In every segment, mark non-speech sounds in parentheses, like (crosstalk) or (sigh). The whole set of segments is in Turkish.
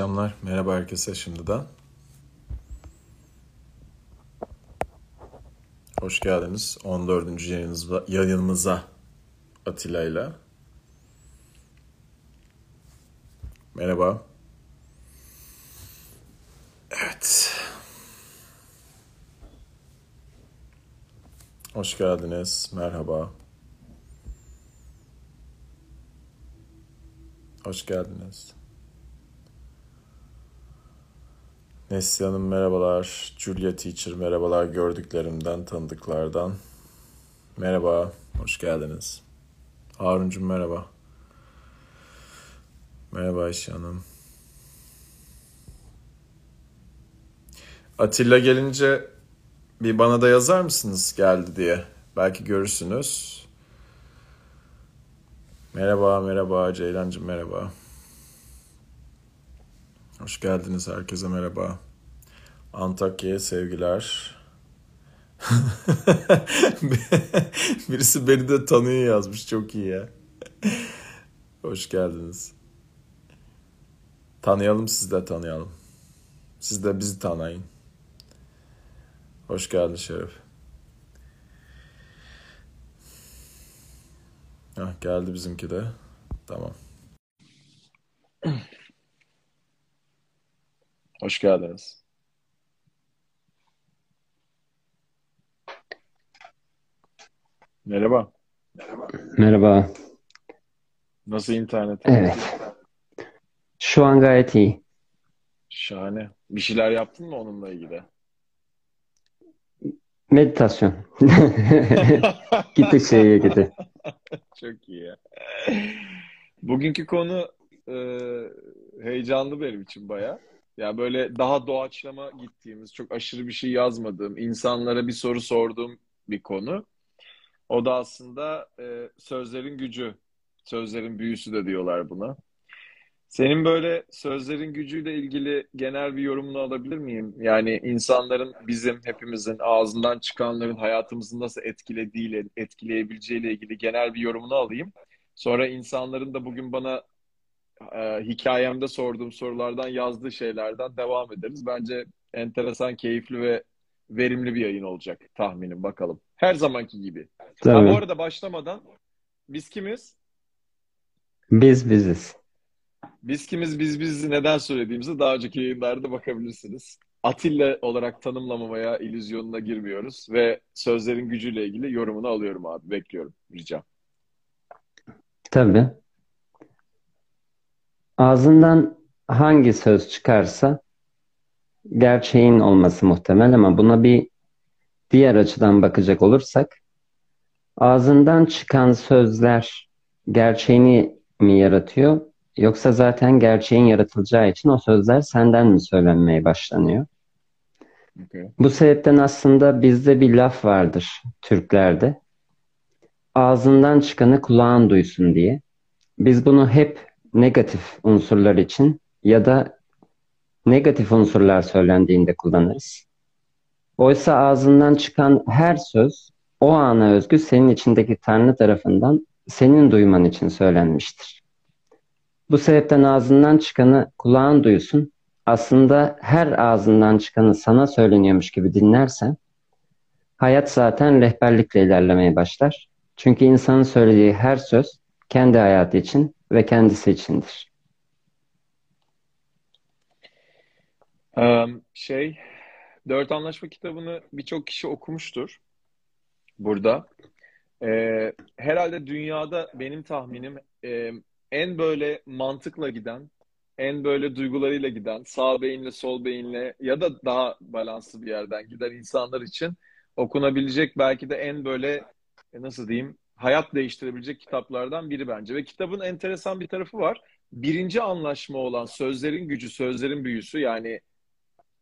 akşamlar. Merhaba herkese şimdiden. Hoş geldiniz 14. yayınımıza, yayınımıza Atilla ile. Merhaba. Evet. Hoş geldiniz. Merhaba. Hoş geldiniz. Nesli Hanım merhabalar. Julia Teacher merhabalar gördüklerimden, tanıdıklardan. Merhaba, hoş geldiniz. Haruncum merhaba. Merhaba Ayşe Hanım. Atilla gelince bir bana da yazar mısınız geldi diye. Belki görürsünüz. Merhaba, merhaba Ceylancığım merhaba. Hoş geldiniz herkese merhaba. Antakya'ya sevgiler. (laughs) Birisi beni de tanıyor yazmış çok iyi ya. Hoş geldiniz. Tanıyalım siz de tanıyalım. Siz de bizi tanıyın. Hoş geldin Şeref. Hah, geldi bizimki de. Tamam. Hoş geldiniz. Merhaba. Merhaba. Nasıl internet? Evet. Şu an gayet iyi. Şahane. Bir şeyler yaptın mı onunla ilgili? Meditasyon. (laughs) Gitti şeye gitti. Çok iyi ya. Bugünkü konu e, heyecanlı benim için baya. Yani böyle daha doğaçlama gittiğimiz, çok aşırı bir şey yazmadığım, insanlara bir soru sorduğum bir konu. O da aslında e, sözlerin gücü, sözlerin büyüsü de diyorlar buna. Senin böyle sözlerin gücüyle ilgili genel bir yorumunu alabilir miyim? Yani insanların bizim hepimizin ağzından çıkanların hayatımızı nasıl etkilediğiyle, etkileyebileceğiyle ilgili genel bir yorumunu alayım. Sonra insanların da bugün bana e, hikayemde sorduğum sorulardan yazdığı şeylerden devam ederiz. Bence enteresan, keyifli ve verimli bir yayın olacak tahminim bakalım. Her zamanki gibi. Ha, bu Tabii. arada başlamadan biz kimiz? Biz biziz. Biz kimiz biz bizi neden söylediğimizi daha önceki yayınlarda bakabilirsiniz. Atilla olarak tanımlamamaya illüzyonuna girmiyoruz ve sözlerin gücüyle ilgili yorumunu alıyorum abi. Bekliyorum. Rica. Tabii. Ağzından hangi söz çıkarsa gerçeğin olması muhtemel ama buna bir diğer açıdan bakacak olursak ağzından çıkan sözler gerçeğini mi yaratıyor yoksa zaten gerçeğin yaratılacağı için o sözler senden mi söylenmeye başlanıyor? Okay. Bu sebepten aslında bizde bir laf vardır Türklerde. Ağzından çıkanı kulağın duysun diye. Biz bunu hep negatif unsurlar için ya da negatif unsurlar söylendiğinde kullanırız. Oysa ağzından çıkan her söz o ana özgü senin içindeki Tanrı tarafından senin duyman için söylenmiştir. Bu sebepten ağzından çıkanı kulağın duysun. Aslında her ağzından çıkanı sana söyleniyormuş gibi dinlersen hayat zaten rehberlikle ilerlemeye başlar. Çünkü insanın söylediği her söz kendi hayatı için ve kendisi içindir. Şey, Dört Anlaşma kitabını birçok kişi okumuştur burada. Ee, herhalde dünyada benim tahminim e, en böyle mantıkla giden, en böyle duygularıyla giden, sağ beyinle sol beyinle ya da daha balanslı bir yerden giden insanlar için okunabilecek belki de en böyle e, nasıl diyeyim hayat değiştirebilecek kitaplardan biri bence. Ve kitabın enteresan bir tarafı var. Birinci anlaşma olan sözlerin gücü, sözlerin büyüsü yani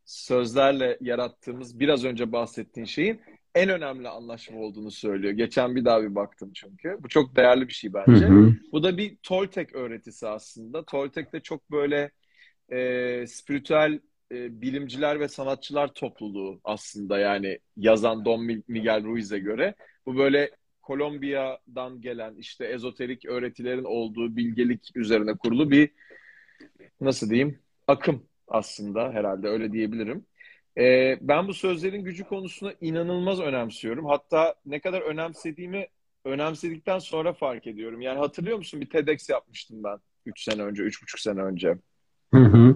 sözlerle yarattığımız biraz önce bahsettiğin şeyin en önemli anlaşma olduğunu söylüyor. Geçen bir daha bir baktım çünkü. Bu çok değerli bir şey bence. Hı hı. Bu da bir Toltek öğretisi aslında. Toltek de çok böyle e, spiritüel e, bilimciler ve sanatçılar topluluğu aslında yani yazan Don Miguel Ruiz'e göre. Bu böyle Kolombiya'dan gelen işte ezoterik öğretilerin olduğu bilgelik üzerine kurulu bir nasıl diyeyim akım aslında herhalde öyle diyebilirim. Ee, ben bu sözlerin gücü konusuna inanılmaz önemsiyorum. Hatta ne kadar önemsediğimi önemsedikten sonra fark ediyorum. Yani hatırlıyor musun bir TEDx yapmıştım ben 3 sene önce, 3,5 sene önce. Hı hı.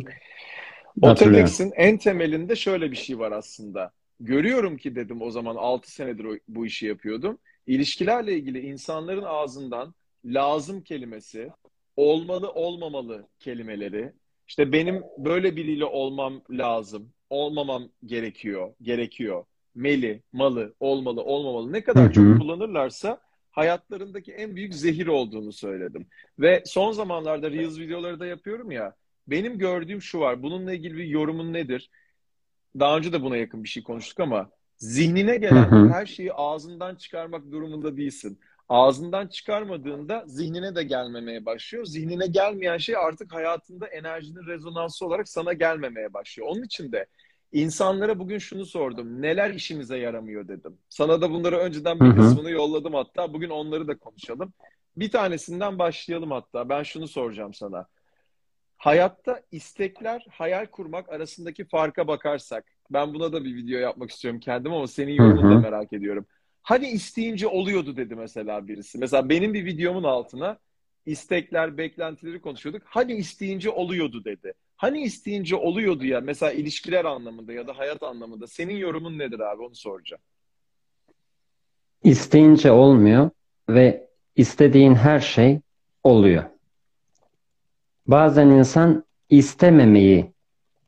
O TEDx'in en temelinde şöyle bir şey var aslında. Görüyorum ki dedim o zaman 6 senedir bu işi yapıyordum. İlişkilerle ilgili insanların ağzından lazım kelimesi, olmalı olmamalı kelimeleri, işte benim böyle biriyle olmam lazım, olmamam gerekiyor, gerekiyor. Meli, malı, olmalı, olmamalı ne kadar çok kullanırlarsa hayatlarındaki en büyük zehir olduğunu söyledim. Ve son zamanlarda Reels videoları da yapıyorum ya. Benim gördüğüm şu var. Bununla ilgili bir yorumun nedir? Daha önce de buna yakın bir şey konuştuk ama zihnine gelen hı hı. her şeyi ağzından çıkarmak durumunda değilsin. Ağzından çıkarmadığında zihnine de gelmemeye başlıyor. Zihnine gelmeyen şey artık hayatında enerjinin rezonansı olarak sana gelmemeye başlıyor. Onun için de İnsanlara bugün şunu sordum. Neler işimize yaramıyor dedim. Sana da bunları önceden bir kısmını yolladım hatta. Bugün onları da konuşalım. Bir tanesinden başlayalım hatta. Ben şunu soracağım sana. Hayatta istekler, hayal kurmak arasındaki farka bakarsak. Ben buna da bir video yapmak istiyorum kendim ama senin yorumunu da merak ediyorum. Hani isteyince oluyordu dedi mesela birisi. Mesela benim bir videomun altına istekler, beklentileri konuşuyorduk. Hani isteyince oluyordu dedi. Hani isteyince oluyordu ya mesela ilişkiler anlamında ya da hayat anlamında. Senin yorumun nedir abi onu soracağım. İsteyince olmuyor ve istediğin her şey oluyor. Bazen insan istememeyi,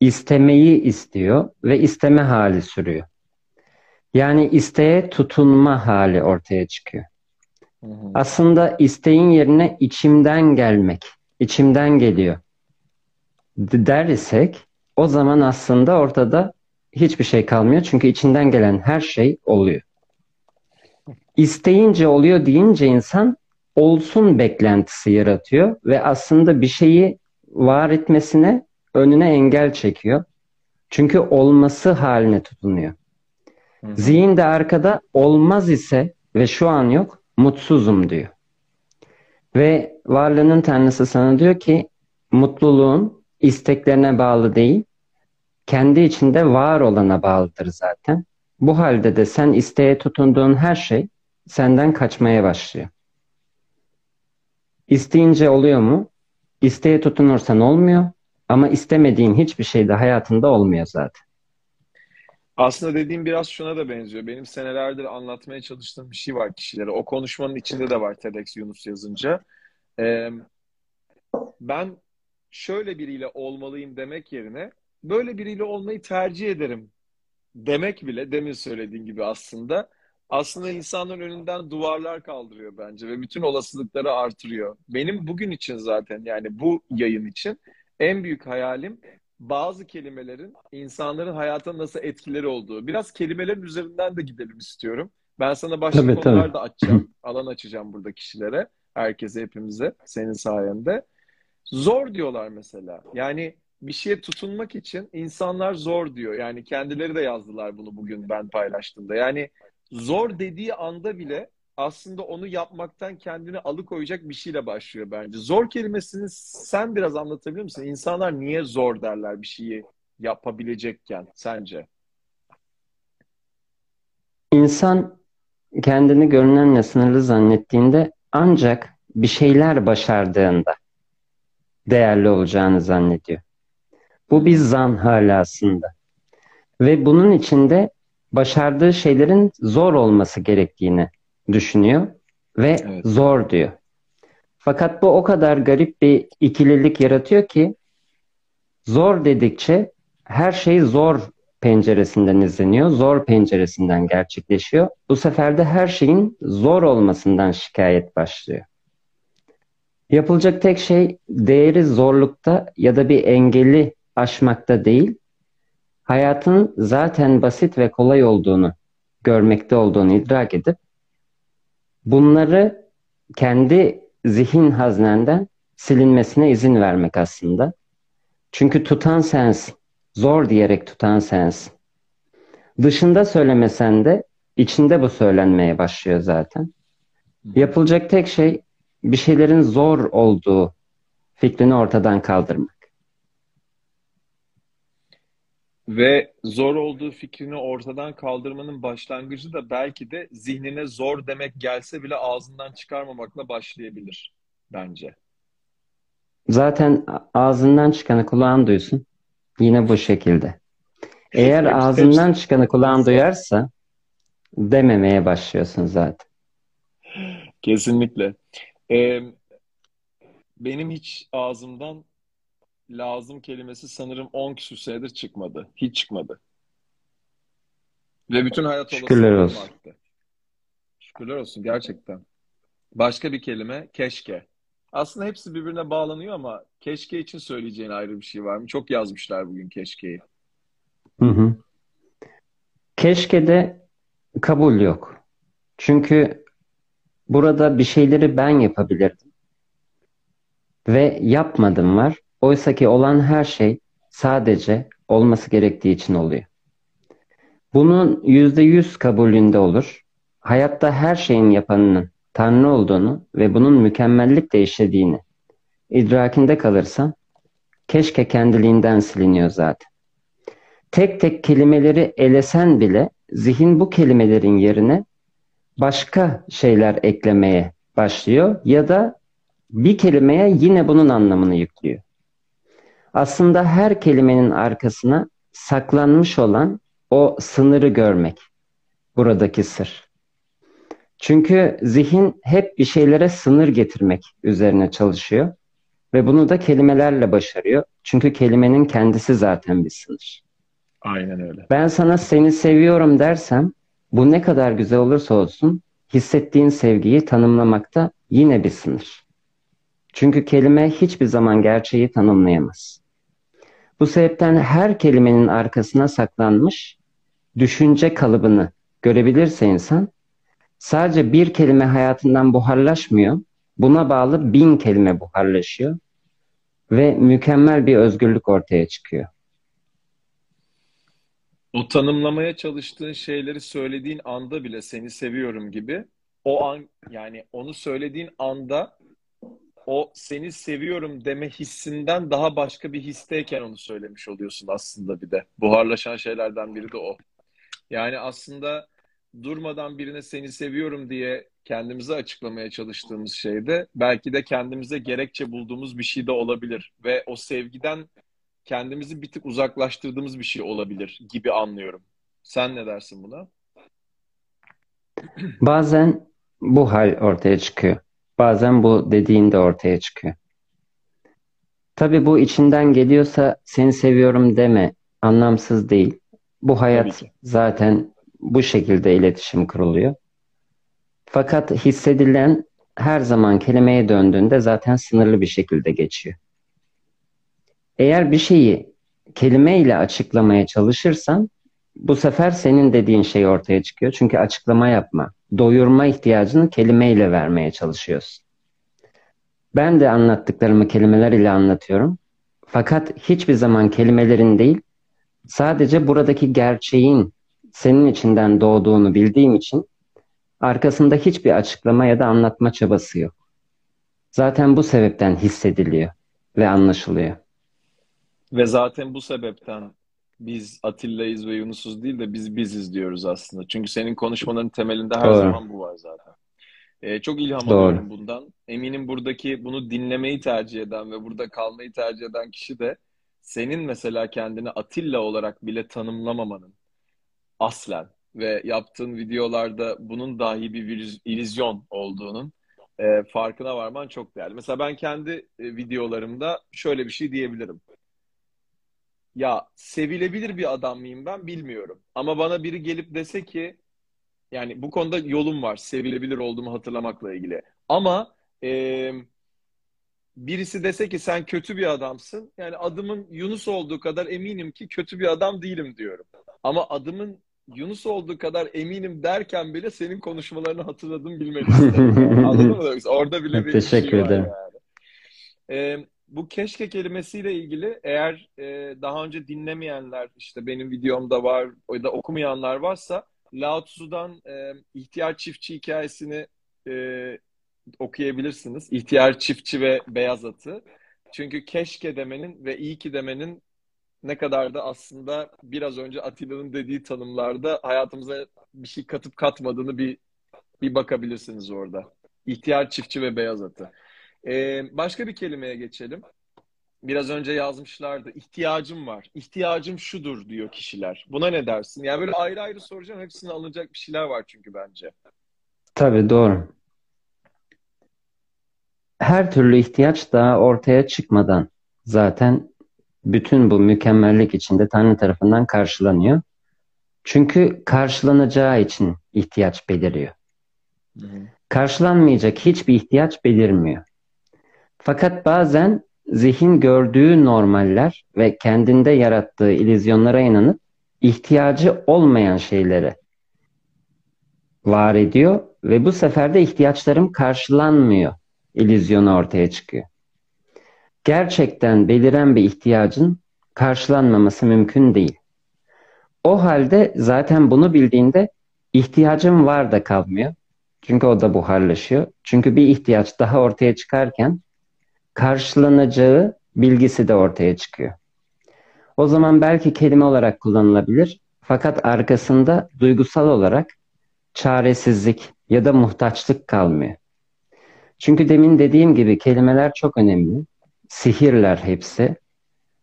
istemeyi istiyor ve isteme hali sürüyor. Yani isteğe tutunma hali ortaya çıkıyor. Hı hı. Aslında isteğin yerine içimden gelmek, içimden geliyor der isek o zaman aslında ortada hiçbir şey kalmıyor. Çünkü içinden gelen her şey oluyor. İsteyince oluyor deyince insan olsun beklentisi yaratıyor ve aslında bir şeyi var etmesine önüne engel çekiyor. Çünkü olması haline tutunuyor. Hı Zihin de arkada olmaz ise ve şu an yok mutsuzum diyor. Ve varlığının tanrısı sana diyor ki mutluluğun isteklerine bağlı değil, kendi içinde var olana bağlıdır zaten. Bu halde de sen isteğe tutunduğun her şey senden kaçmaya başlıyor. İsteyince oluyor mu? İsteğe tutunursan olmuyor ama istemediğin hiçbir şey de hayatında olmuyor zaten. Aslında dediğim biraz şuna da benziyor. Benim senelerdir anlatmaya çalıştığım bir şey var kişilere. O konuşmanın içinde de var TEDx Yunus yazınca. Ee, ben şöyle biriyle olmalıyım demek yerine böyle biriyle olmayı tercih ederim demek bile demin söylediğin gibi aslında aslında insanların önünden duvarlar kaldırıyor bence ve bütün olasılıkları artırıyor. Benim bugün için zaten yani bu yayın için en büyük hayalim bazı kelimelerin insanların hayata nasıl etkileri olduğu. Biraz kelimelerin üzerinden de gidelim istiyorum. Ben sana başka tabii, konular tabii. da açacağım. alan açacağım burada kişilere. Herkese, hepimize. Senin sayende. Zor diyorlar mesela. Yani bir şeye tutunmak için insanlar zor diyor. Yani kendileri de yazdılar bunu bugün ben paylaştığımda. Yani zor dediği anda bile aslında onu yapmaktan kendini alıkoyacak bir şeyle başlıyor bence. Zor kelimesini sen biraz anlatabilir misin? İnsanlar niye zor derler bir şeyi yapabilecekken sence? İnsan kendini görünenle sınırlı zannettiğinde ancak bir şeyler başardığında değerli olacağını zannediyor. Bu bir zan hala aslında. Ve bunun içinde başardığı şeylerin zor olması gerektiğini düşünüyor ve evet. zor diyor. Fakat bu o kadar garip bir ikililik yaratıyor ki zor dedikçe her şey zor penceresinden izleniyor, zor penceresinden gerçekleşiyor. Bu sefer de her şeyin zor olmasından şikayet başlıyor. Yapılacak tek şey değeri zorlukta ya da bir engeli aşmakta değil, hayatın zaten basit ve kolay olduğunu görmekte olduğunu idrak edip bunları kendi zihin haznenden silinmesine izin vermek aslında. Çünkü tutan sensin. Zor diyerek tutan sensin. Dışında söylemesen de içinde bu söylenmeye başlıyor zaten. Yapılacak tek şey bir şeylerin zor olduğu fikrini ortadan kaldırmak. Ve zor olduğu fikrini ortadan kaldırmanın başlangıcı da belki de zihnine zor demek gelse bile ağzından çıkarmamakla başlayabilir bence. Zaten ağzından çıkanı kulağın duysun. Yine bu şekilde. Eğer ağzından çıkanı kulağın duyarsa dememeye başlıyorsun zaten. Kesinlikle. Ee, benim hiç ağzımdan lazım kelimesi sanırım 10 küsur senedir çıkmadı. Hiç çıkmadı. Ve bütün hayat Şükürler olsun. arttı. Şükürler olsun gerçekten. Başka bir kelime keşke. Aslında hepsi birbirine bağlanıyor ama keşke için söyleyeceğin ayrı bir şey var mı? Çok yazmışlar bugün keşkeyi. Hı hı. Keşke de kabul yok. Çünkü burada bir şeyleri ben yapabilirdim. Ve yapmadım var. Oysa ki olan her şey sadece olması gerektiği için oluyor. Bunun yüzde yüz kabulünde olur. Hayatta her şeyin yapanının Tanrı olduğunu ve bunun mükemmellikle işlediğini idrakinde kalırsan keşke kendiliğinden siliniyor zaten. Tek tek kelimeleri elesen bile zihin bu kelimelerin yerine başka şeyler eklemeye başlıyor ya da bir kelimeye yine bunun anlamını yüklüyor. Aslında her kelimenin arkasına saklanmış olan o sınırı görmek buradaki sır. Çünkü zihin hep bir şeylere sınır getirmek üzerine çalışıyor ve bunu da kelimelerle başarıyor. Çünkü kelimenin kendisi zaten bir sınır. Aynen öyle. Ben sana seni seviyorum dersem bu ne kadar güzel olursa olsun hissettiğin sevgiyi tanımlamakta yine bir sınır. Çünkü kelime hiçbir zaman gerçeği tanımlayamaz. Bu sebepten her kelimenin arkasına saklanmış düşünce kalıbını görebilirse insan sadece bir kelime hayatından buharlaşmıyor. Buna bağlı bin kelime buharlaşıyor ve mükemmel bir özgürlük ortaya çıkıyor. O tanımlamaya çalıştığın şeyleri söylediğin anda bile seni seviyorum gibi o an yani onu söylediğin anda o seni seviyorum deme hissinden daha başka bir histeyken onu söylemiş oluyorsun aslında bir de. Buharlaşan şeylerden biri de o. Yani aslında durmadan birine seni seviyorum diye kendimize açıklamaya çalıştığımız şeyde belki de kendimize gerekçe bulduğumuz bir şey de olabilir. Ve o sevgiden kendimizi bir tık uzaklaştırdığımız bir şey olabilir gibi anlıyorum. Sen ne dersin buna? Bazen bu hal ortaya çıkıyor. Bazen bu dediğin de ortaya çıkıyor. Tabii bu içinden geliyorsa seni seviyorum deme anlamsız değil. Bu hayat zaten bu şekilde iletişim kuruluyor. Fakat hissedilen her zaman kelimeye döndüğünde zaten sınırlı bir şekilde geçiyor. Eğer bir şeyi kelimeyle açıklamaya çalışırsan bu sefer senin dediğin şey ortaya çıkıyor. Çünkü açıklama yapma, doyurma ihtiyacını kelimeyle vermeye çalışıyorsun. Ben de anlattıklarımı kelimeler ile anlatıyorum. Fakat hiçbir zaman kelimelerin değil, sadece buradaki gerçeğin senin içinden doğduğunu bildiğim için arkasında hiçbir açıklama ya da anlatma çabası yok. Zaten bu sebepten hissediliyor ve anlaşılıyor. Ve zaten bu sebepten biz Atilla'yız ve Yunus'uz değil de biz biziz diyoruz aslında. Çünkü senin konuşmaların temelinde her Doğru. zaman bu var zaten. Ee, çok ilham Doğru. alıyorum bundan. Eminim buradaki bunu dinlemeyi tercih eden ve burada kalmayı tercih eden kişi de senin mesela kendini Atilla olarak bile tanımlamamanın aslen ve yaptığın videolarda bunun dahi bir illüzyon olduğunun e, farkına varman çok değerli. Mesela ben kendi e, videolarımda şöyle bir şey diyebilirim. Ya sevilebilir bir adam mıyım ben bilmiyorum. Ama bana biri gelip dese ki yani bu konuda yolum var sevilebilir olduğumu hatırlamakla ilgili. Ama e, birisi dese ki sen kötü bir adamsın. Yani adımın Yunus olduğu kadar eminim ki kötü bir adam değilim diyorum. Ama adımın Yunus olduğu kadar eminim derken bile senin konuşmalarını hatırladım bilmeni (laughs) Anladın mı? Orada bile bir Teşekkür şey ederim. Yani. Ee, bu keşke kelimesiyle ilgili eğer e, daha önce dinlemeyenler işte benim videomda var ya da okumayanlar varsa Lao Tzu'dan e, ihtiyar çiftçi hikayesini e, okuyabilirsiniz. İhtiyar çiftçi ve beyaz atı. Çünkü keşke demenin ve iyi ki demenin ne kadar da aslında biraz önce Atilla'nın dediği tanımlarda hayatımıza bir şey katıp katmadığını bir bir bakabilirsiniz orada. İhtiyar çiftçi ve beyaz atı. Ee, başka bir kelimeye geçelim. Biraz önce yazmışlardı. İhtiyacım var. İhtiyacım şudur diyor kişiler. Buna ne dersin? Yani böyle ayrı ayrı soracağım. Hepsine alınacak bir şeyler var çünkü bence. Tabii doğru. Her türlü ihtiyaç daha ortaya çıkmadan zaten bütün bu mükemmellik içinde Tanrı tarafından karşılanıyor. Çünkü karşılanacağı için ihtiyaç beliriyor. Karşılanmayacak hiçbir ihtiyaç belirmiyor. Fakat bazen zihin gördüğü normaller ve kendinde yarattığı ilizyonlara inanıp ihtiyacı olmayan şeylere var ediyor ve bu sefer de ihtiyaçlarım karşılanmıyor ilizyonu ortaya çıkıyor. Gerçekten beliren bir ihtiyacın karşılanmaması mümkün değil. O halde zaten bunu bildiğinde ihtiyacım var da kalmıyor. Çünkü o da buharlaşıyor. Çünkü bir ihtiyaç daha ortaya çıkarken karşılanacağı bilgisi de ortaya çıkıyor. O zaman belki kelime olarak kullanılabilir fakat arkasında duygusal olarak çaresizlik ya da muhtaçlık kalmıyor. Çünkü demin dediğim gibi kelimeler çok önemli. Sihirler hepsi.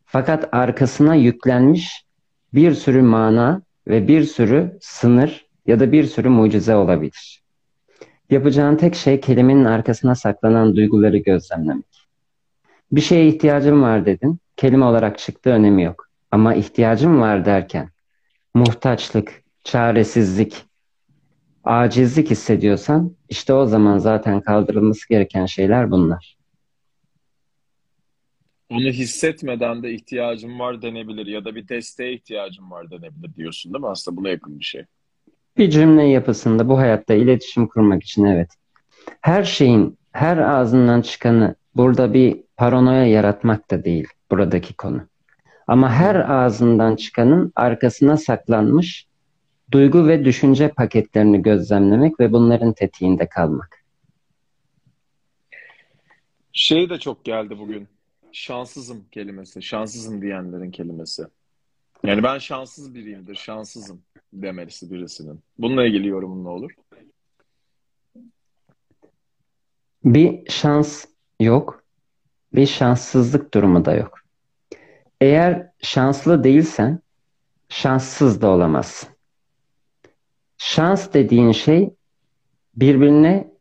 Fakat arkasına yüklenmiş bir sürü mana ve bir sürü sınır ya da bir sürü mucize olabilir. Yapacağın tek şey kelimenin arkasına saklanan duyguları gözlemlemek. Bir şeye ihtiyacım var dedin. Kelime olarak çıktı önemi yok. Ama ihtiyacım var derken muhtaçlık, çaresizlik, acizlik hissediyorsan işte o zaman zaten kaldırılması gereken şeyler bunlar. Onu hissetmeden de ihtiyacım var denebilir ya da bir desteğe ihtiyacım var denebilir diyorsun değil mi? Aslında buna yakın bir şey. Bir cümle yapısında bu hayatta iletişim kurmak için evet. Her şeyin, her ağzından çıkanı burada bir paranoya yaratmak da değil buradaki konu. Ama her ağzından çıkanın arkasına saklanmış duygu ve düşünce paketlerini gözlemlemek ve bunların tetiğinde kalmak. Şey de çok geldi bugün. Şanssızım kelimesi. Şanssızım diyenlerin kelimesi. Yani ben şanssız biriyimdir, şanssızım demelisi birisinin. Bununla ilgili yorumun ne olur? Bir şans yok, bir şanssızlık durumu da yok. Eğer şanslı değilsen şanssız da olamazsın. Şans dediğin şey birbirine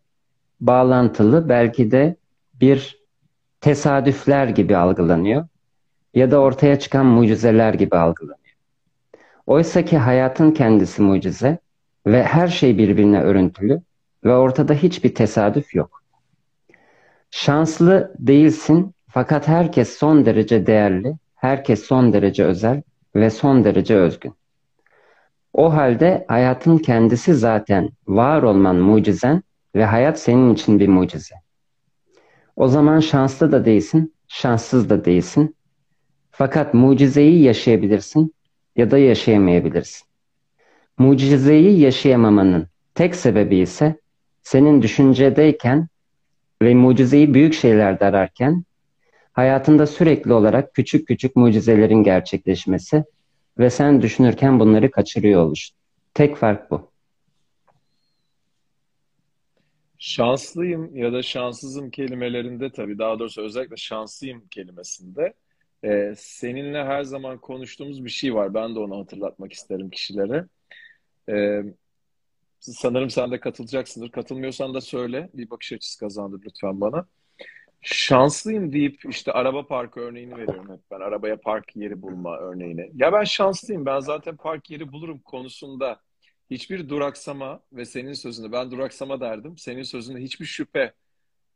bağlantılı belki de bir tesadüfler gibi algılanıyor ya da ortaya çıkan mucizeler gibi algılanıyor. Oysa ki hayatın kendisi mucize ve her şey birbirine örüntülü ve ortada hiçbir tesadüf yok. Şanslı değilsin fakat herkes son derece değerli, herkes son derece özel ve son derece özgün. O halde hayatın kendisi zaten var olman mucizen ve hayat senin için bir mucize. O zaman şanslı da değilsin, şanssız da değilsin. Fakat mucizeyi yaşayabilirsin ya da yaşayamayabilirsin. Mucizeyi yaşayamamanın tek sebebi ise senin düşüncedeyken ve mucizeyi büyük şeylerde ararken hayatında sürekli olarak küçük küçük mucizelerin gerçekleşmesi ve sen düşünürken bunları kaçırıyor oluş. Tek fark bu. Şanslıyım ya da şanssızım kelimelerinde tabii daha doğrusu özellikle şanslıyım kelimesinde e, seninle her zaman konuştuğumuz bir şey var. Ben de onu hatırlatmak isterim kişilere. E, sanırım sen de katılacaksındır. Katılmıyorsan da söyle. Bir bakış açısı kazandır lütfen bana. Şanslıyım deyip işte araba parkı örneğini veriyorum hep ben. Arabaya park yeri bulma örneğini. Ya ben şanslıyım. Ben zaten park yeri bulurum konusunda hiçbir duraksama ve senin sözünde ben duraksama derdim. Senin sözünde hiçbir şüphe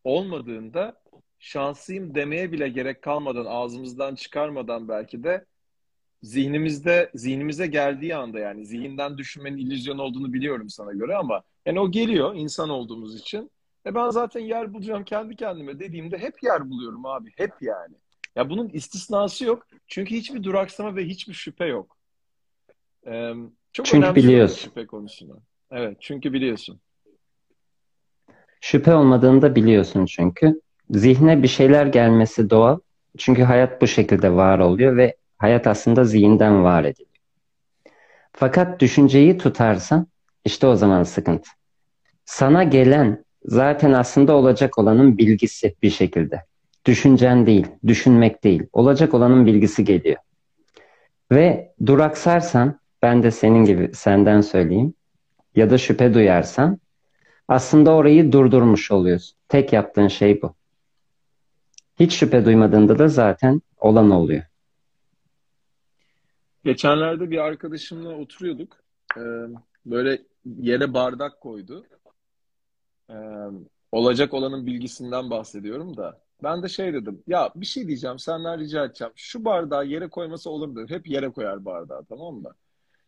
olmadığında şanslıyım demeye bile gerek kalmadan ağzımızdan çıkarmadan belki de zihnimizde zihnimize geldiği anda yani zihinden düşünmenin illüzyon olduğunu biliyorum sana göre ama yani o geliyor insan olduğumuz için. E ben zaten yer bulacağım kendi kendime dediğimde hep yer buluyorum abi. Hep yani. Ya bunun istisnası yok. Çünkü hiçbir duraksama ve hiçbir şüphe yok. Ee, çok çünkü önemli biliyorsun. şüphe konusunu. Evet çünkü biliyorsun. Şüphe olmadığını da biliyorsun çünkü. Zihne bir şeyler gelmesi doğal. Çünkü hayat bu şekilde var oluyor ve Hayat aslında zihinden var ediliyor. Fakat düşünceyi tutarsan işte o zaman sıkıntı. Sana gelen zaten aslında olacak olanın bilgisi bir şekilde. Düşüncen değil, düşünmek değil. Olacak olanın bilgisi geliyor. Ve duraksarsan, ben de senin gibi senden söyleyeyim, ya da şüphe duyarsan, aslında orayı durdurmuş oluyorsun. Tek yaptığın şey bu. Hiç şüphe duymadığında da zaten olan oluyor. Geçenlerde bir arkadaşımla oturuyorduk. Ee, böyle yere bardak koydu. Ee, olacak olanın bilgisinden bahsediyorum da. Ben de şey dedim. Ya bir şey diyeceğim. Senden rica edeceğim. Şu bardağı yere koyması olur mu. Hep yere koyar bardağı tamam mı?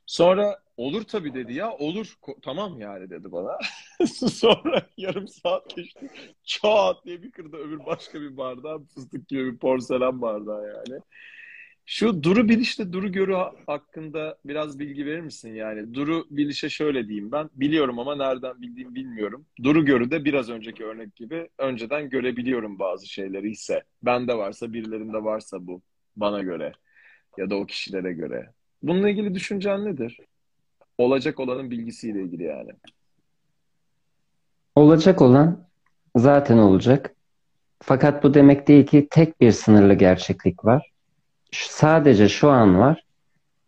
Sonra olur tabii dedi ya. Olur. Tamam yani dedi bana. (laughs) Sonra yarım saat geçti. Çat diye bir kırdı öbür başka bir bardağı. Fıstık gibi bir porselen bardağı yani. Şu Duru Biliş'te Duru Görü hakkında biraz bilgi verir misin? Yani Duru Biliş'e şöyle diyeyim ben. Biliyorum ama nereden bildiğimi bilmiyorum. Duru Görü'de biraz önceki örnek gibi önceden görebiliyorum bazı şeyleri ise. Bende varsa birilerinde varsa bu bana göre ya da o kişilere göre. Bununla ilgili düşüncen nedir? Olacak olanın bilgisiyle ilgili yani. Olacak olan zaten olacak. Fakat bu demek değil ki tek bir sınırlı gerçeklik var. Sadece şu an var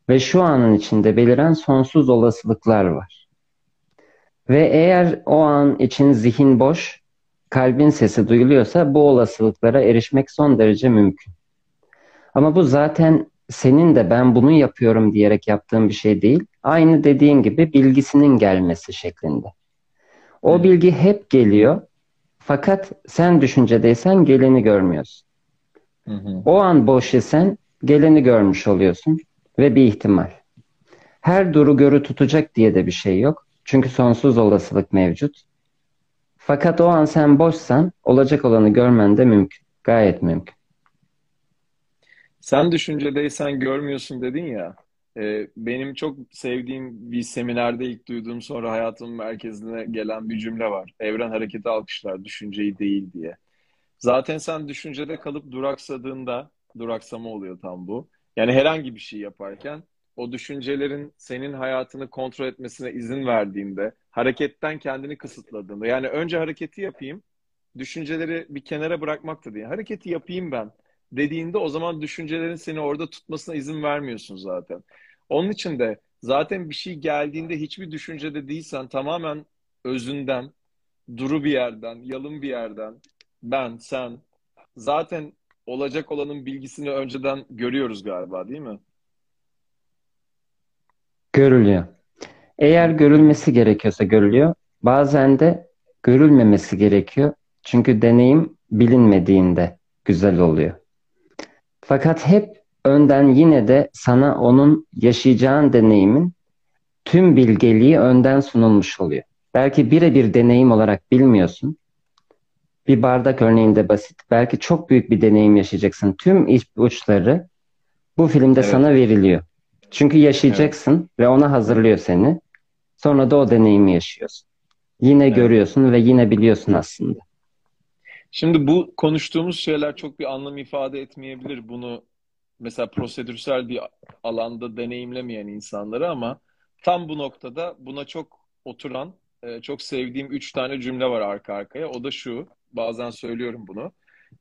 ve şu anın içinde beliren sonsuz olasılıklar var. Ve eğer o an için zihin boş, kalbin sesi duyuluyorsa bu olasılıklara erişmek son derece mümkün. Ama bu zaten senin de ben bunu yapıyorum diyerek yaptığın bir şey değil. Aynı dediğin gibi bilgisinin gelmesi şeklinde. O hmm. bilgi hep geliyor. Fakat sen düşüncedeysen geleni görmüyorsun. Hı hı. O an boş isen geleni görmüş oluyorsun ve bir ihtimal. Her duru görü tutacak diye de bir şey yok. Çünkü sonsuz olasılık mevcut. Fakat o an sen boşsan olacak olanı görmen de mümkün. Gayet mümkün. Sen düşüncedeysen görmüyorsun dedin ya. E, benim çok sevdiğim bir seminerde ilk duyduğum sonra hayatımın merkezine gelen bir cümle var. Evren hareketi alkışlar, düşünceyi değil diye. Zaten sen düşüncede kalıp duraksadığında, duraksama oluyor tam bu. Yani herhangi bir şey yaparken o düşüncelerin senin hayatını kontrol etmesine izin verdiğinde, hareketten kendini kısıtladığında. Yani önce hareketi yapayım, düşünceleri bir kenara bırakmak da değil. Hareketi yapayım ben dediğinde o zaman düşüncelerin seni orada tutmasına izin vermiyorsun zaten. Onun için de zaten bir şey geldiğinde hiçbir düşüncede değilsen tamamen özünden, duru bir yerden, yalın bir yerden ben, sen zaten olacak olanın bilgisini önceden görüyoruz galiba değil mi? Görülüyor. Eğer görülmesi gerekiyorsa görülüyor. Bazen de görülmemesi gerekiyor. Çünkü deneyim bilinmediğinde güzel oluyor. Fakat hep önden yine de sana onun yaşayacağın deneyimin tüm bilgeliği önden sunulmuş oluyor. Belki birebir deneyim olarak bilmiyorsun. Bir bardak örneğinde basit. Belki çok büyük bir deneyim yaşayacaksın. Tüm ipuçları bu filmde evet. sana veriliyor. Çünkü yaşayacaksın evet. ve ona hazırlıyor seni. Sonra da o deneyimi yaşıyorsun. Yine evet. görüyorsun ve yine biliyorsun aslında. Şimdi bu konuştuğumuz şeyler çok bir anlam ifade etmeyebilir. Bunu mesela prosedürsel bir alanda deneyimlemeyen insanları ama tam bu noktada buna çok oturan, e, çok sevdiğim üç tane cümle var arka arkaya. O da şu, bazen söylüyorum bunu.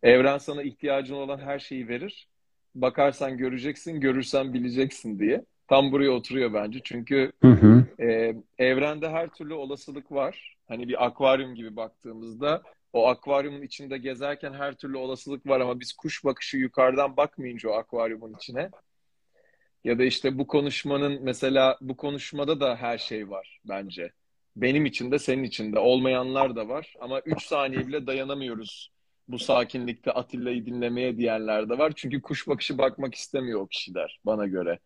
Evren sana ihtiyacın olan her şeyi verir. Bakarsan göreceksin, görürsen bileceksin diye. Tam buraya oturuyor bence. Çünkü hı hı. E, evrende her türlü olasılık var. Hani bir akvaryum gibi baktığımızda o akvaryumun içinde gezerken her türlü olasılık var ama biz kuş bakışı yukarıdan bakmayınca o akvaryumun içine ya da işte bu konuşmanın mesela bu konuşmada da her şey var bence. Benim için de senin için de olmayanlar da var ama 3 saniye bile dayanamıyoruz bu sakinlikte Atilla'yı dinlemeye diyenler de var. Çünkü kuş bakışı bakmak istemiyor o kişiler bana göre.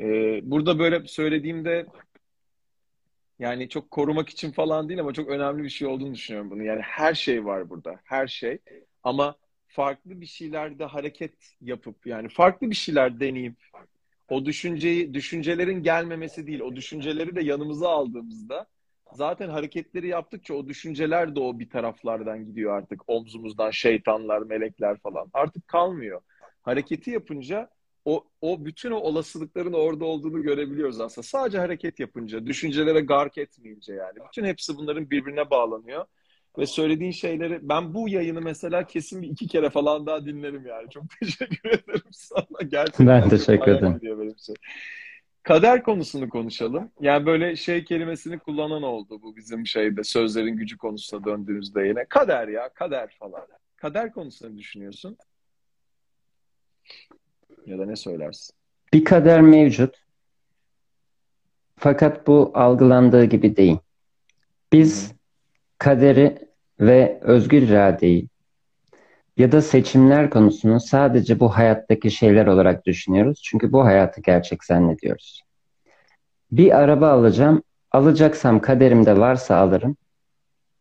Ee, burada böyle söylediğimde yani çok korumak için falan değil ama çok önemli bir şey olduğunu düşünüyorum bunu. Yani her şey var burada. Her şey. Ama farklı bir şeylerde hareket yapıp yani farklı bir şeyler deneyip o düşünceyi düşüncelerin gelmemesi değil. O düşünceleri de yanımıza aldığımızda zaten hareketleri yaptıkça o düşünceler de o bir taraflardan gidiyor artık. Omzumuzdan şeytanlar, melekler falan. Artık kalmıyor. Hareketi yapınca o, o bütün o olasılıkların orada olduğunu görebiliyoruz aslında. Sadece hareket yapınca, düşüncelere gark etmeyince yani. Bütün hepsi bunların birbirine bağlanıyor. Ve söylediğin şeyleri ben bu yayını mesela kesin bir iki kere falan daha dinlerim yani. Çok (laughs) teşekkür ederim sana. Gerçekten ben teşekkür ederim. Benim. Kader konusunu konuşalım. Yani böyle şey kelimesini kullanan oldu bu bizim şeyde sözlerin gücü konusuna döndüğümüzde yine. Kader ya, kader falan. Kader konusunu düşünüyorsun? Ya da ne söylersin? Bir kader mevcut. Fakat bu algılandığı gibi değil. Biz Hı. kaderi ve özgür iradeyi ya da seçimler konusunu sadece bu hayattaki şeyler olarak düşünüyoruz. Çünkü bu hayatı gerçek zannediyoruz. Bir araba alacağım. Alacaksam kaderimde varsa alırım.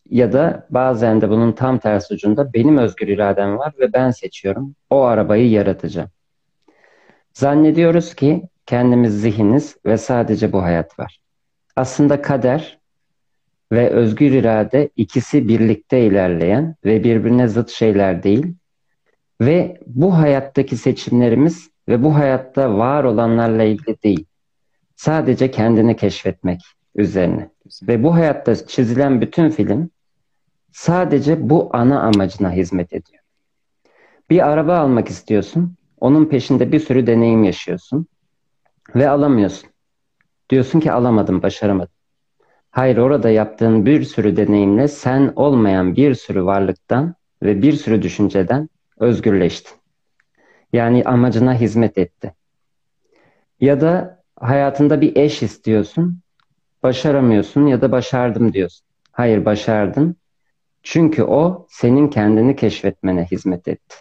Ya da bazen de bunun tam tersi ucunda benim özgür iradem var ve ben seçiyorum. O arabayı yaratacağım. Zannediyoruz ki kendimiz zihiniz ve sadece bu hayat var. Aslında kader ve özgür irade ikisi birlikte ilerleyen ve birbirine zıt şeyler değil. Ve bu hayattaki seçimlerimiz ve bu hayatta var olanlarla ilgili değil. Sadece kendini keşfetmek üzerine. Ve bu hayatta çizilen bütün film sadece bu ana amacına hizmet ediyor. Bir araba almak istiyorsun. Onun peşinde bir sürü deneyim yaşıyorsun. Ve alamıyorsun. Diyorsun ki alamadım, başaramadım. Hayır orada yaptığın bir sürü deneyimle sen olmayan bir sürü varlıktan ve bir sürü düşünceden özgürleştin. Yani amacına hizmet etti. Ya da hayatında bir eş istiyorsun, başaramıyorsun ya da başardım diyorsun. Hayır başardın. Çünkü o senin kendini keşfetmene hizmet etti.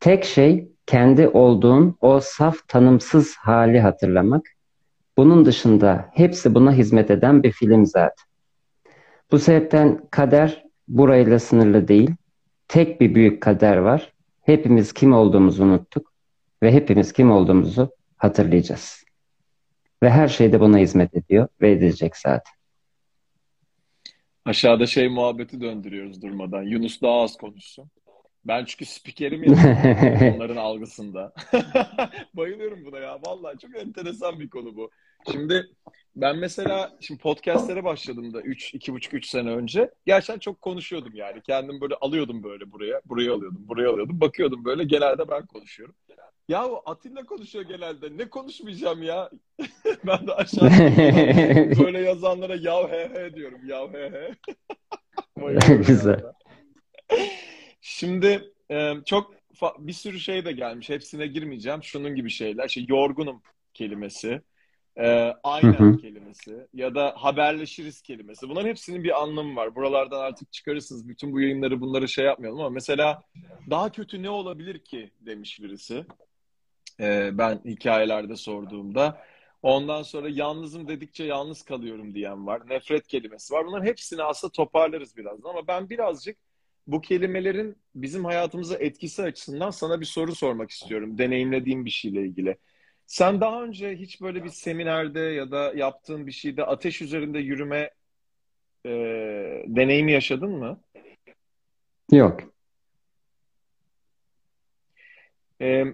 Tek şey kendi olduğun o saf tanımsız hali hatırlamak bunun dışında hepsi buna hizmet eden bir film zaten. Bu sebepten kader burayla sınırlı değil. Tek bir büyük kader var. Hepimiz kim olduğumuzu unuttuk ve hepimiz kim olduğumuzu hatırlayacağız. Ve her şey de buna hizmet ediyor ve edecek zaten. Aşağıda şey muhabbeti döndürüyoruz durmadan. Yunus daha az konuşsun. Ben çünkü spikerim (laughs) onların algısında. (laughs) Bayılıyorum buna ya. Vallahi çok enteresan bir konu bu. Şimdi ben mesela şimdi podcastlere başladım da 3 2,5 3 sene önce. Gerçekten çok konuşuyordum yani. Kendim böyle alıyordum böyle buraya. Buraya alıyordum, buraya alıyordum. Bakıyordum böyle genelde ben konuşuyorum. Ya o Atilla konuşuyor genelde. Ne konuşmayacağım ya? (laughs) ben de aşağıda böyle yazanlara yav he he diyorum. Yav he he. Güzel. Şimdi e, çok bir sürü şey de gelmiş. Hepsine girmeyeceğim. Şunun gibi şeyler. İşte yorgunum kelimesi. E, aynen hı hı. kelimesi ya da haberleşiriz kelimesi. Bunların hepsinin bir anlamı var. Buralardan artık çıkarırsınız. Bütün bu yayınları bunları şey yapmayalım ama mesela daha kötü ne olabilir ki demiş birisi. E, ben hikayelerde sorduğumda. Ondan sonra yalnızım dedikçe yalnız kalıyorum diyen var. Nefret kelimesi var. Bunların hepsini aslında toparlarız birazdan ama ben birazcık bu kelimelerin bizim hayatımıza etkisi açısından sana bir soru sormak istiyorum. Deneyimlediğim bir şeyle ilgili. Sen daha önce hiç böyle bir seminerde ya da yaptığın bir şeyde ateş üzerinde yürüme e, deneyimi yaşadın mı? Yok. E,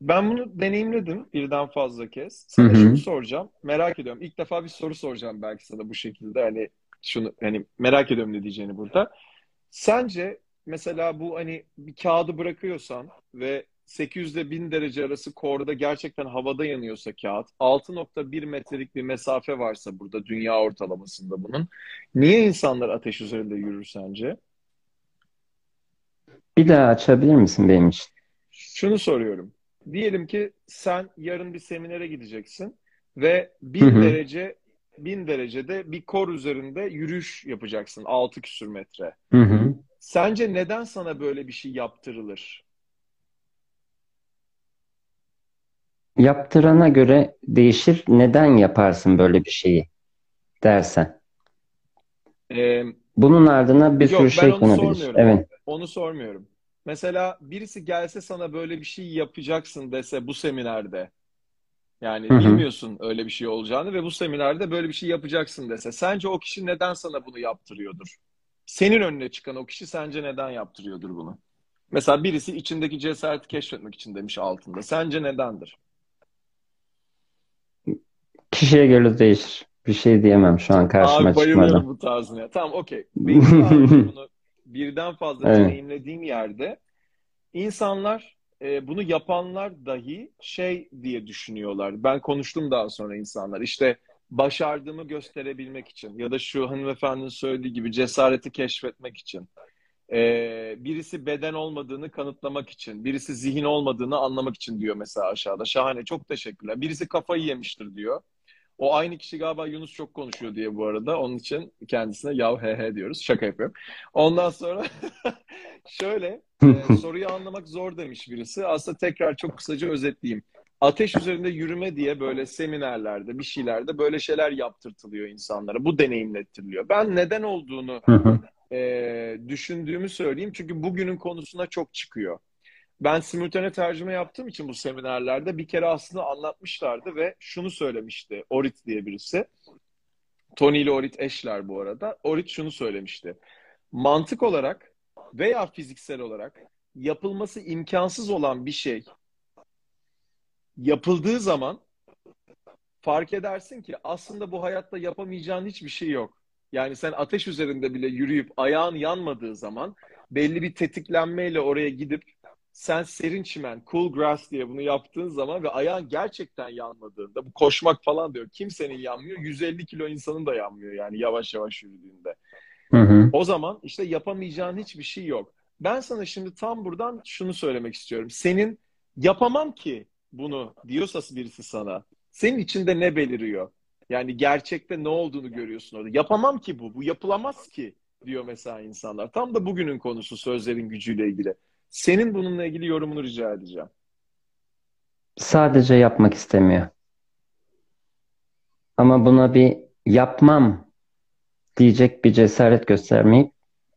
ben bunu deneyimledim birden fazla kez. Sana Hı-hı. şunu soracağım. Merak ediyorum. İlk defa bir soru soracağım belki sana bu şekilde. Hani şunu hani merak ediyorum ne diyeceğini burada. Sence mesela bu hani bir kağıdı bırakıyorsan ve 800 ile 1000 derece arası korda gerçekten havada yanıyorsa kağıt, 6.1 metrelik bir mesafe varsa burada dünya ortalamasında bunun, niye insanlar ateş üzerinde yürür sence? Bir daha açabilir misin benim için? Şunu soruyorum. Diyelim ki sen yarın bir seminere gideceksin ve 1000 derece 1000 derecede bir kor üzerinde yürüyüş yapacaksın 6 küsür metre. Hı hı. Sence neden sana böyle bir şey yaptırılır? Yaptırana göre değişir. Neden yaparsın böyle bir şeyi dersen. Ee, Bunun ardına bir yok, sürü şey konabilir. Evet. Onu sormuyorum. Mesela birisi gelse sana böyle bir şey yapacaksın dese bu seminerde. Yani Hı-hı. bilmiyorsun öyle bir şey olacağını ve bu seminerde böyle bir şey yapacaksın dese. Sence o kişi neden sana bunu yaptırıyordur? Senin önüne çıkan o kişi sence neden yaptırıyordur bunu? Mesela birisi içindeki cesareti keşfetmek için demiş altında. Sence nedendir? Kişiye göre değişir. Bir şey diyemem şu an karşıma Abi bayılıyorum çıkmadı. bu tarzına. Tamam okey. (laughs) Bunu birden fazla Evet. deneyimlediğim yerde insanlar e, bunu yapanlar dahi şey diye düşünüyorlar. Ben konuştum daha sonra insanlar. İşte başardığımı gösterebilmek için ya da şu hanımefendinin söylediği gibi cesareti keşfetmek için. E, birisi beden olmadığını kanıtlamak için, birisi zihin olmadığını anlamak için diyor mesela aşağıda. Şahane, çok teşekkürler. Birisi kafayı yemiştir diyor. O aynı kişi galiba Yunus çok konuşuyor diye bu arada. Onun için kendisine yav he he diyoruz. Şaka yapıyorum. Ondan sonra (laughs) şöyle e, (laughs) soruyu anlamak zor demiş birisi. Aslında tekrar çok kısaca özetleyeyim. Ateş üzerinde yürüme diye böyle seminerlerde, bir şeylerde böyle şeyler yaptırtılıyor insanlara. Bu deneyimlettiriliyor. Ben neden olduğunu e, düşündüğümü söyleyeyim. Çünkü bugünün konusuna çok çıkıyor. Ben simultane tercüme yaptığım için bu seminerlerde bir kere aslında anlatmışlardı ve şunu söylemişti Orit diye birisi. Tony ile Orit eşler bu arada. Orit şunu söylemişti. Mantık olarak veya fiziksel olarak yapılması imkansız olan bir şey yapıldığı zaman fark edersin ki aslında bu hayatta yapamayacağın hiçbir şey yok. Yani sen ateş üzerinde bile yürüyüp ayağın yanmadığı zaman belli bir tetiklenmeyle oraya gidip sen serin çimen, cool grass diye bunu yaptığın zaman ve ayağın gerçekten yanmadığında, bu koşmak falan diyor. Kimsenin yanmıyor. 150 kilo insanın da yanmıyor yani yavaş yavaş yürüdüğünde. Hı hı. O zaman işte yapamayacağın hiçbir şey yok. Ben sana şimdi tam buradan şunu söylemek istiyorum. Senin yapamam ki bunu diyorsa birisi sana, senin içinde ne beliriyor? Yani gerçekte ne olduğunu görüyorsun orada. Yapamam ki bu, bu yapılamaz ki diyor mesela insanlar. Tam da bugünün konusu sözlerin gücüyle ilgili. Senin bununla ilgili yorumunu rica edeceğim. Sadece yapmak istemiyor. Ama buna bir yapmam diyecek bir cesaret göstermeyip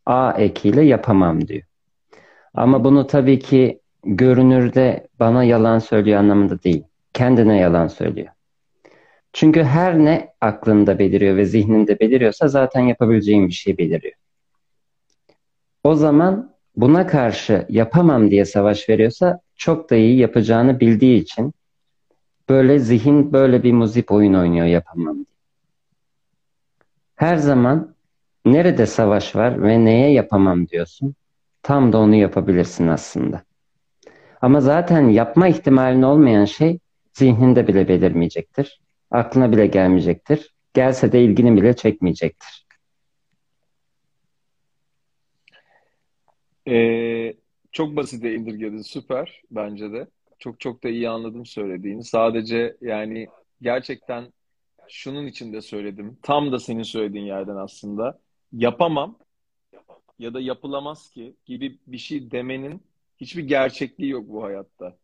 A ekiyle yapamam diyor. Ama bunu tabii ki görünürde bana yalan söylüyor anlamında değil. Kendine yalan söylüyor. Çünkü her ne aklında beliriyor ve zihninde beliriyorsa zaten yapabileceğin bir şey beliriyor. O zaman buna karşı yapamam diye savaş veriyorsa çok da iyi yapacağını bildiği için böyle zihin böyle bir muzip oyun oynuyor yapamam diye. Her zaman nerede savaş var ve neye yapamam diyorsun tam da onu yapabilirsin aslında. Ama zaten yapma ihtimalin olmayan şey zihninde bile belirmeyecektir. Aklına bile gelmeyecektir. Gelse de ilgini bile çekmeyecektir. Ee, çok basite indirgedin. Süper bence de. Çok çok da iyi anladım söylediğini. Sadece yani gerçekten şunun için de söyledim. Tam da senin söylediğin yerden aslında. Yapamam ya da yapılamaz ki gibi bir şey demenin hiçbir gerçekliği yok bu hayatta.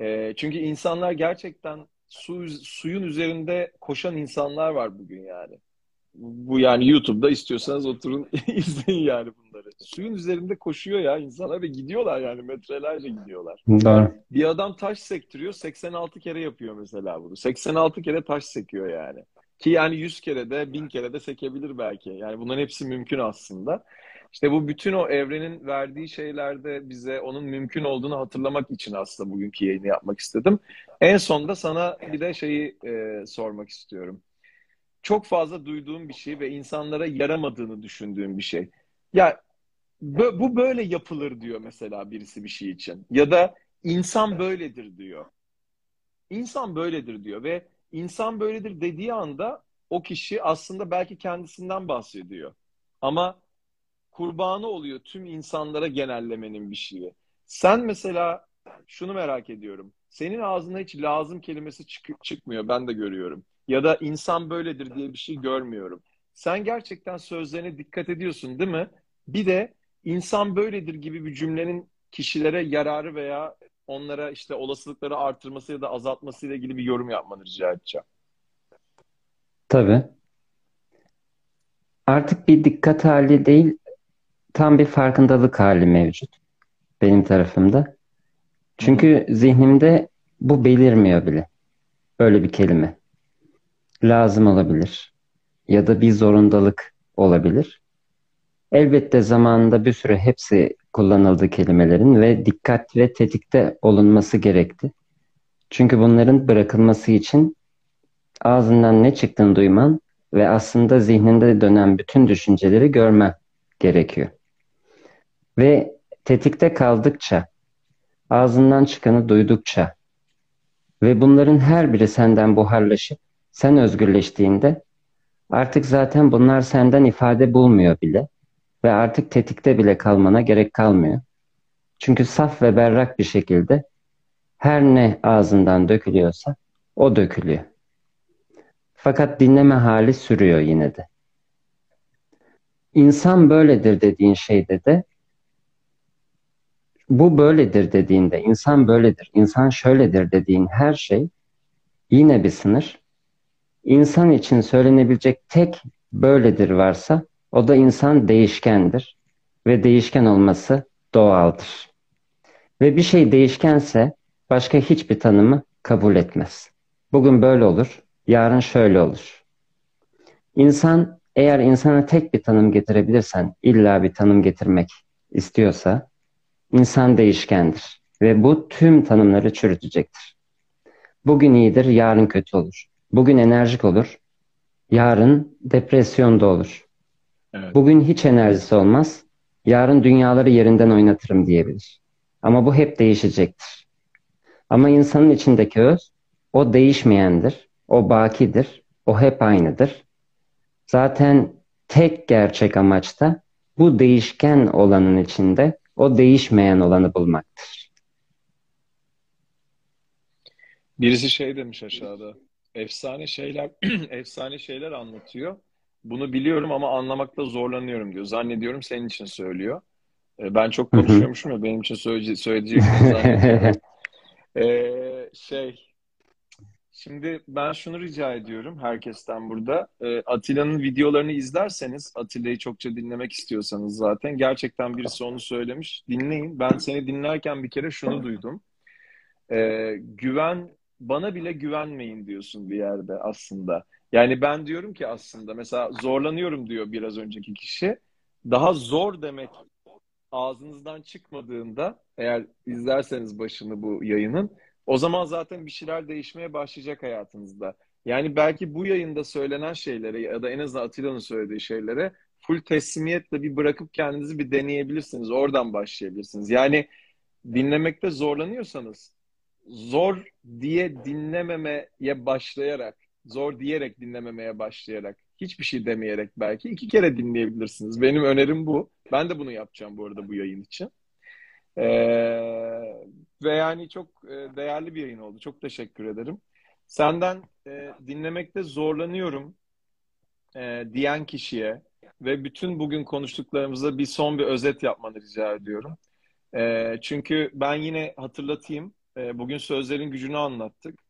Ee, çünkü insanlar gerçekten su, suyun üzerinde koşan insanlar var bugün yani. Bu yani YouTube'da istiyorsanız oturun (laughs) izleyin yani bunları. Suyun üzerinde koşuyor ya insanlar ve gidiyorlar yani metrelerce gidiyorlar. Doğru. Bir adam taş sektiriyor 86 kere yapıyor mesela bunu. 86 kere taş sekiyor yani. Ki yani 100 kere de 1000 kere de sekebilir belki. Yani bunların hepsi mümkün aslında. İşte bu bütün o evrenin verdiği şeylerde bize onun mümkün olduğunu hatırlamak için aslında bugünkü yayını yapmak istedim. En sonda sana bir de şeyi e, sormak istiyorum. Çok fazla duyduğum bir şey ve insanlara yaramadığını düşündüğüm bir şey. Ya bu böyle yapılır diyor mesela birisi bir şey için. Ya da insan böyledir diyor. İnsan böyledir diyor ve insan böyledir dediği anda o kişi aslında belki kendisinden bahsediyor. Ama kurbanı oluyor tüm insanlara genellemenin bir şeyi. Sen mesela şunu merak ediyorum. Senin ağzına hiç lazım kelimesi çık- çıkmıyor. Ben de görüyorum. Ya da insan böyledir diye bir şey görmüyorum. Sen gerçekten sözlerine dikkat ediyorsun, değil mi? Bir de insan böyledir gibi bir cümlenin kişilere yararı veya onlara işte olasılıkları artırması ya da azaltması ile ilgili bir yorum yapmanı rica edeceğim. Tabii. Artık bir dikkat hali değil, tam bir farkındalık hali mevcut benim tarafımda. Çünkü zihnimde bu belirmiyor bile. Öyle bir kelime. Lazım olabilir. Ya da bir zorundalık olabilir. Elbette zamanında bir sürü hepsi kullanıldı kelimelerin ve dikkat ve tetikte olunması gerekti. Çünkü bunların bırakılması için ağzından ne çıktığını duyman ve aslında zihninde dönen bütün düşünceleri görmen gerekiyor. Ve tetikte kaldıkça, ağzından çıkanı duydukça ve bunların her biri senden buharlaşıp sen özgürleştiğinde artık zaten bunlar senden ifade bulmuyor bile ve artık tetikte bile kalmana gerek kalmıyor. Çünkü saf ve berrak bir şekilde her ne ağzından dökülüyorsa o dökülüyor. Fakat dinleme hali sürüyor yine de. İnsan böyledir dediğin şeyde de bu böyledir dediğinde, insan böyledir, insan şöyledir dediğin her şey yine bir sınır. İnsan için söylenebilecek tek böyledir varsa o da insan değişkendir ve değişken olması doğaldır. Ve bir şey değişkense başka hiçbir tanımı kabul etmez. Bugün böyle olur, yarın şöyle olur. İnsan eğer insana tek bir tanım getirebilirsen, illa bir tanım getirmek istiyorsa, insan değişkendir ve bu tüm tanımları çürütecektir. Bugün iyidir, yarın kötü olur. Bugün enerjik olur, yarın depresyonda olur. Evet. Bugün hiç enerjisi olmaz, yarın dünyaları yerinden oynatırım diyebilir. Ama bu hep değişecektir. Ama insanın içindeki öz, o değişmeyendir, o bakidir, o hep aynıdır. Zaten tek gerçek amaç da bu değişken olanın içinde o değişmeyen olanı bulmaktır. Birisi şey demiş aşağıda. Efsane şeyler (clears throat) efsane şeyler anlatıyor. Bunu biliyorum ama anlamakta zorlanıyorum diyor. Zannediyorum senin için söylüyor. E, ben çok konuşuyormuşum ya benim için söyleyecek zannediyorum. (laughs) ee, şey Şimdi ben şunu rica ediyorum herkesten burada. E, Atilla'nın videolarını izlerseniz, Atilla'yı çokça dinlemek istiyorsanız zaten gerçekten birisi onu söylemiş. Dinleyin. Ben seni dinlerken bir kere şunu duydum. E, güven, bana bile güvenmeyin diyorsun bir yerde aslında. Yani ben diyorum ki aslında mesela zorlanıyorum diyor biraz önceki kişi. Daha zor demek ağzınızdan çıkmadığında eğer izlerseniz başını bu yayının o zaman zaten bir şeyler değişmeye başlayacak hayatınızda. Yani belki bu yayında söylenen şeylere ya da en azından Atilla'nın söylediği şeylere full teslimiyetle bir bırakıp kendinizi bir deneyebilirsiniz. Oradan başlayabilirsiniz. Yani dinlemekte zorlanıyorsanız zor diye dinlememeye başlayarak, zor diyerek dinlememeye başlayarak, hiçbir şey demeyerek belki iki kere dinleyebilirsiniz. Benim önerim bu. Ben de bunu yapacağım bu arada bu yayın için. Ee, ve yani çok e, değerli bir yayın oldu. Çok teşekkür ederim. Senden e, dinlemekte zorlanıyorum e, diyen kişiye ve bütün bugün konuştuklarımıza bir son bir özet yapmanı rica ediyorum. E, çünkü ben yine hatırlatayım. E, bugün sözlerin gücünü anlattık.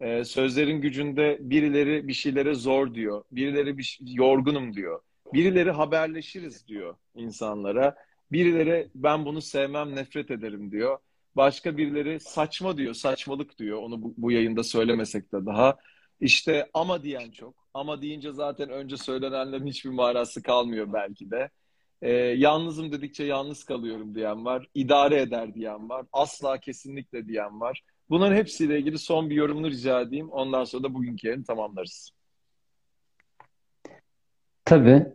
E, sözlerin gücünde birileri bir şeylere zor diyor. Birileri bir, yorgunum diyor. Birileri haberleşiriz diyor insanlara. Birileri ben bunu sevmem, nefret ederim diyor. Başka birileri saçma diyor, saçmalık diyor. Onu bu, bu yayında söylemesek de daha. İşte ama diyen çok. Ama deyince zaten önce söylenenlerin hiçbir manası kalmıyor belki de. Ee, yalnızım dedikçe yalnız kalıyorum diyen var. İdare eder diyen var. Asla kesinlikle diyen var. Bunların hepsiyle ilgili son bir yorumunu rica edeyim. Ondan sonra da bugünkü yerini tamamlarız. Tabii.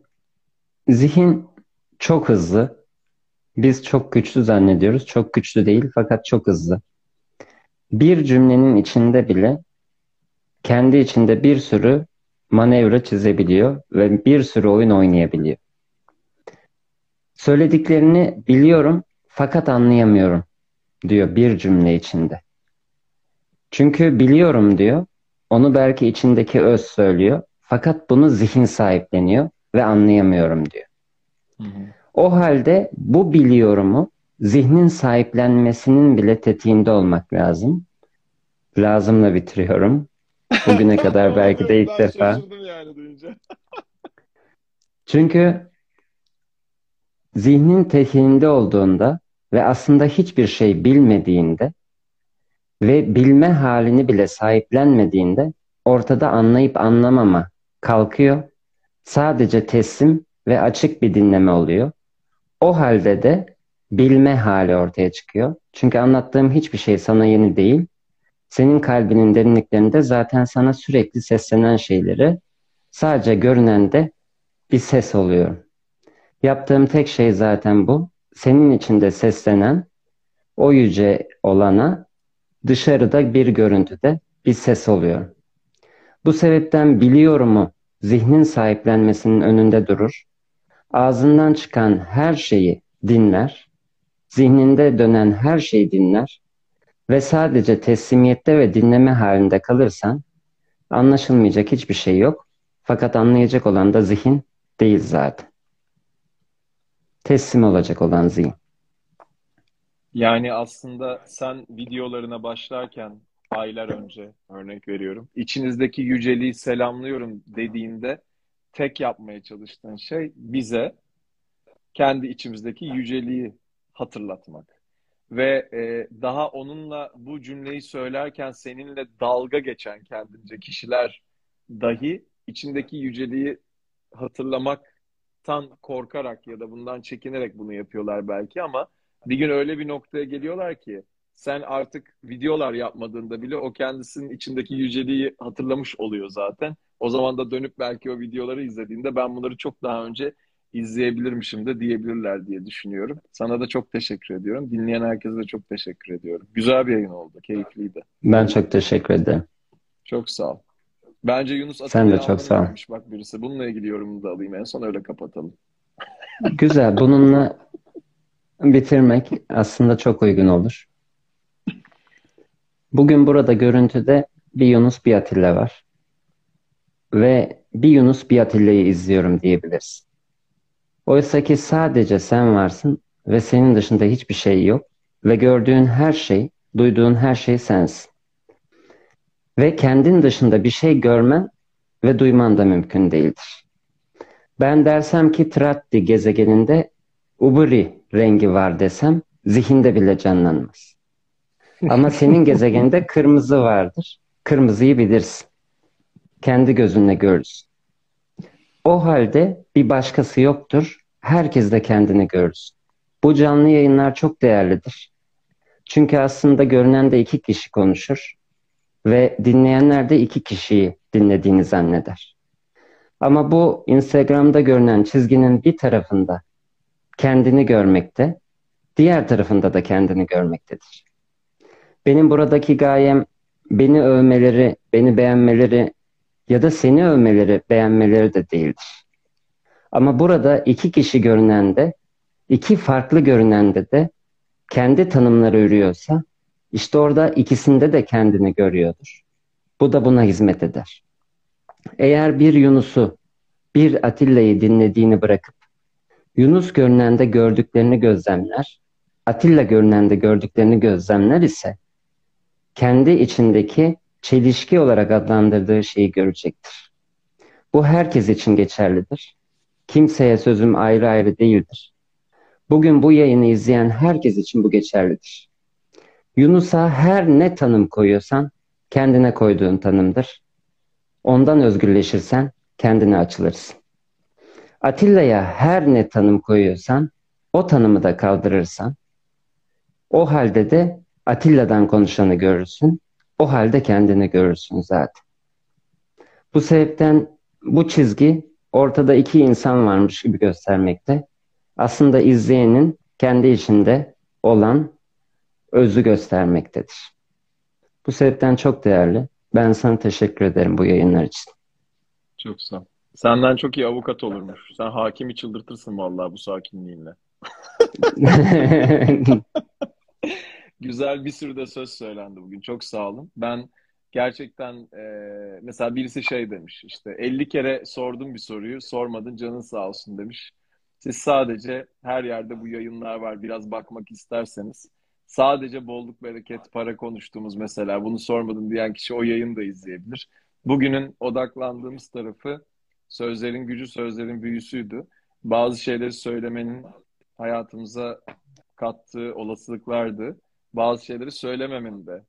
Zihin çok hızlı biz çok güçlü zannediyoruz. Çok güçlü değil fakat çok hızlı. Bir cümlenin içinde bile kendi içinde bir sürü manevra çizebiliyor ve bir sürü oyun oynayabiliyor. Söylediklerini biliyorum fakat anlayamıyorum diyor bir cümle içinde. Çünkü biliyorum diyor. Onu belki içindeki öz söylüyor. Fakat bunu zihin sahipleniyor ve anlayamıyorum diyor. Hı hı. O halde bu biliyorumu zihnin sahiplenmesinin bile tetiğinde olmak lazım. Lazımla bitiriyorum. Bugüne (laughs) kadar belki de ilk defa. Yani Çünkü zihnin tetiğinde olduğunda ve aslında hiçbir şey bilmediğinde ve bilme halini bile sahiplenmediğinde ortada anlayıp anlamama kalkıyor. Sadece teslim ve açık bir dinleme oluyor. O halde de bilme hali ortaya çıkıyor. Çünkü anlattığım hiçbir şey sana yeni değil. Senin kalbinin derinliklerinde zaten sana sürekli seslenen şeyleri sadece görünen de bir ses oluyor. Yaptığım tek şey zaten bu. Senin içinde seslenen o yüce olana dışarıda bir görüntüde bir ses oluyor. Bu sebepten biliyorumu zihnin sahiplenmesinin önünde durur. Ağzından çıkan her şeyi dinler. Zihninde dönen her şeyi dinler ve sadece teslimiyette ve dinleme halinde kalırsan anlaşılmayacak hiçbir şey yok. Fakat anlayacak olan da zihin değil zaten. Teslim olacak olan zihin. Yani aslında sen videolarına başlarken aylar önce örnek veriyorum. İçinizdeki yüceliği selamlıyorum dediğinde tek yapmaya çalıştığın şey bize kendi içimizdeki yüceliği hatırlatmak. Ve e, daha onunla bu cümleyi söylerken seninle dalga geçen kendince kişiler dahi içindeki yüceliği hatırlamaktan korkarak ya da bundan çekinerek bunu yapıyorlar belki ama bir gün öyle bir noktaya geliyorlar ki sen artık videolar yapmadığında bile o kendisinin içindeki yüceliği hatırlamış oluyor zaten. O zaman da dönüp belki o videoları izlediğinde ben bunları çok daha önce izleyebilirmişim de diyebilirler diye düşünüyorum. Sana da çok teşekkür ediyorum. Dinleyen herkese de çok teşekkür ediyorum. Güzel bir yayın oldu. Keyifliydi. Ben çok teşekkür ederim. Çok sağ ol. Bence Yunus Sen de çok sağ ol. Bak birisi. Bununla ilgili yorumumu da alayım. En son öyle kapatalım. (laughs) Güzel. Bununla bitirmek aslında çok uygun olur. Bugün burada görüntüde bir Yunus bir Atilla var. Ve bir Yunus bir Atilla'yı izliyorum diyebiliriz. Oysa ki sadece sen varsın ve senin dışında hiçbir şey yok ve gördüğün her şey, duyduğun her şey sensin. Ve kendin dışında bir şey görmen ve duyman da mümkün değildir. Ben dersem ki Tratti gezegeninde Uburi rengi var desem zihinde bile canlanmaz. Ama senin (laughs) gezegeninde kırmızı vardır. Kırmızıyı bilirsin. Kendi gözünle görürsün. O halde bir başkası yoktur. Herkes de kendini görürsün. Bu canlı yayınlar çok değerlidir. Çünkü aslında görünen de iki kişi konuşur ve dinleyenler de iki kişiyi dinlediğini zanneder. Ama bu Instagram'da görünen çizginin bir tarafında kendini görmekte, diğer tarafında da kendini görmektedir. Benim buradaki gayem beni övmeleri, beni beğenmeleri ya da seni övmeleri, beğenmeleri de değildir. Ama burada iki kişi görünen de, iki farklı görünen de de kendi tanımları ürüyorsa, işte orada ikisinde de kendini görüyordur. Bu da buna hizmet eder. Eğer bir Yunus'u, bir Atilla'yı dinlediğini bırakıp, Yunus görünende gördüklerini gözlemler, Atilla görünende gördüklerini gözlemler ise, kendi içindeki çelişki olarak adlandırdığı şeyi görecektir. Bu herkes için geçerlidir. Kimseye sözüm ayrı ayrı değildir. Bugün bu yayını izleyen herkes için bu geçerlidir. Yunus'a her ne tanım koyuyorsan kendine koyduğun tanımdır. Ondan özgürleşirsen kendine açılırsın. Atilla'ya her ne tanım koyuyorsan o tanımı da kaldırırsan o halde de Atilla'dan konuşanı görürsün. O halde kendini görürsün zaten. Bu sebepten bu çizgi ortada iki insan varmış gibi göstermekte. Aslında izleyenin kendi içinde olan özü göstermektedir. Bu sebepten çok değerli. Ben sana teşekkür ederim bu yayınlar için. Çok sağ ol. Senden çok iyi avukat olurmuş. Sen hakimi çıldırtırsın vallahi bu sakinliğinle. (laughs) (laughs) Güzel bir sürü de söz söylendi bugün. Çok sağ olun. Ben gerçekten e, mesela birisi şey demiş işte 50 kere sordum bir soruyu sormadın canın sağ olsun demiş. Siz sadece her yerde bu yayınlar var biraz bakmak isterseniz sadece bolluk bereket para konuştuğumuz mesela bunu sormadın diyen kişi o yayını da izleyebilir. Bugünün odaklandığımız tarafı sözlerin gücü sözlerin büyüsüydü. Bazı şeyleri söylemenin hayatımıza kattığı olasılıklardı. Bazı şeyleri söylememenin de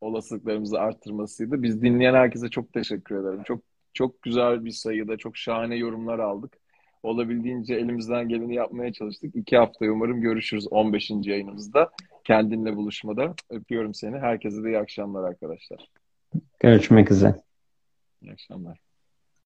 olasılıklarımızı arttırmasıydı. Biz dinleyen herkese çok teşekkür ederim. Çok çok güzel bir sayıda, çok şahane yorumlar aldık. olabildiğince elimizden geleni yapmaya çalıştık. İki haftaya umarım görüşürüz 15. yayınımızda. Kendinle buluşmada. Öpüyorum seni. Herkese de iyi akşamlar arkadaşlar. Görüşmek üzere. İyi akşamlar.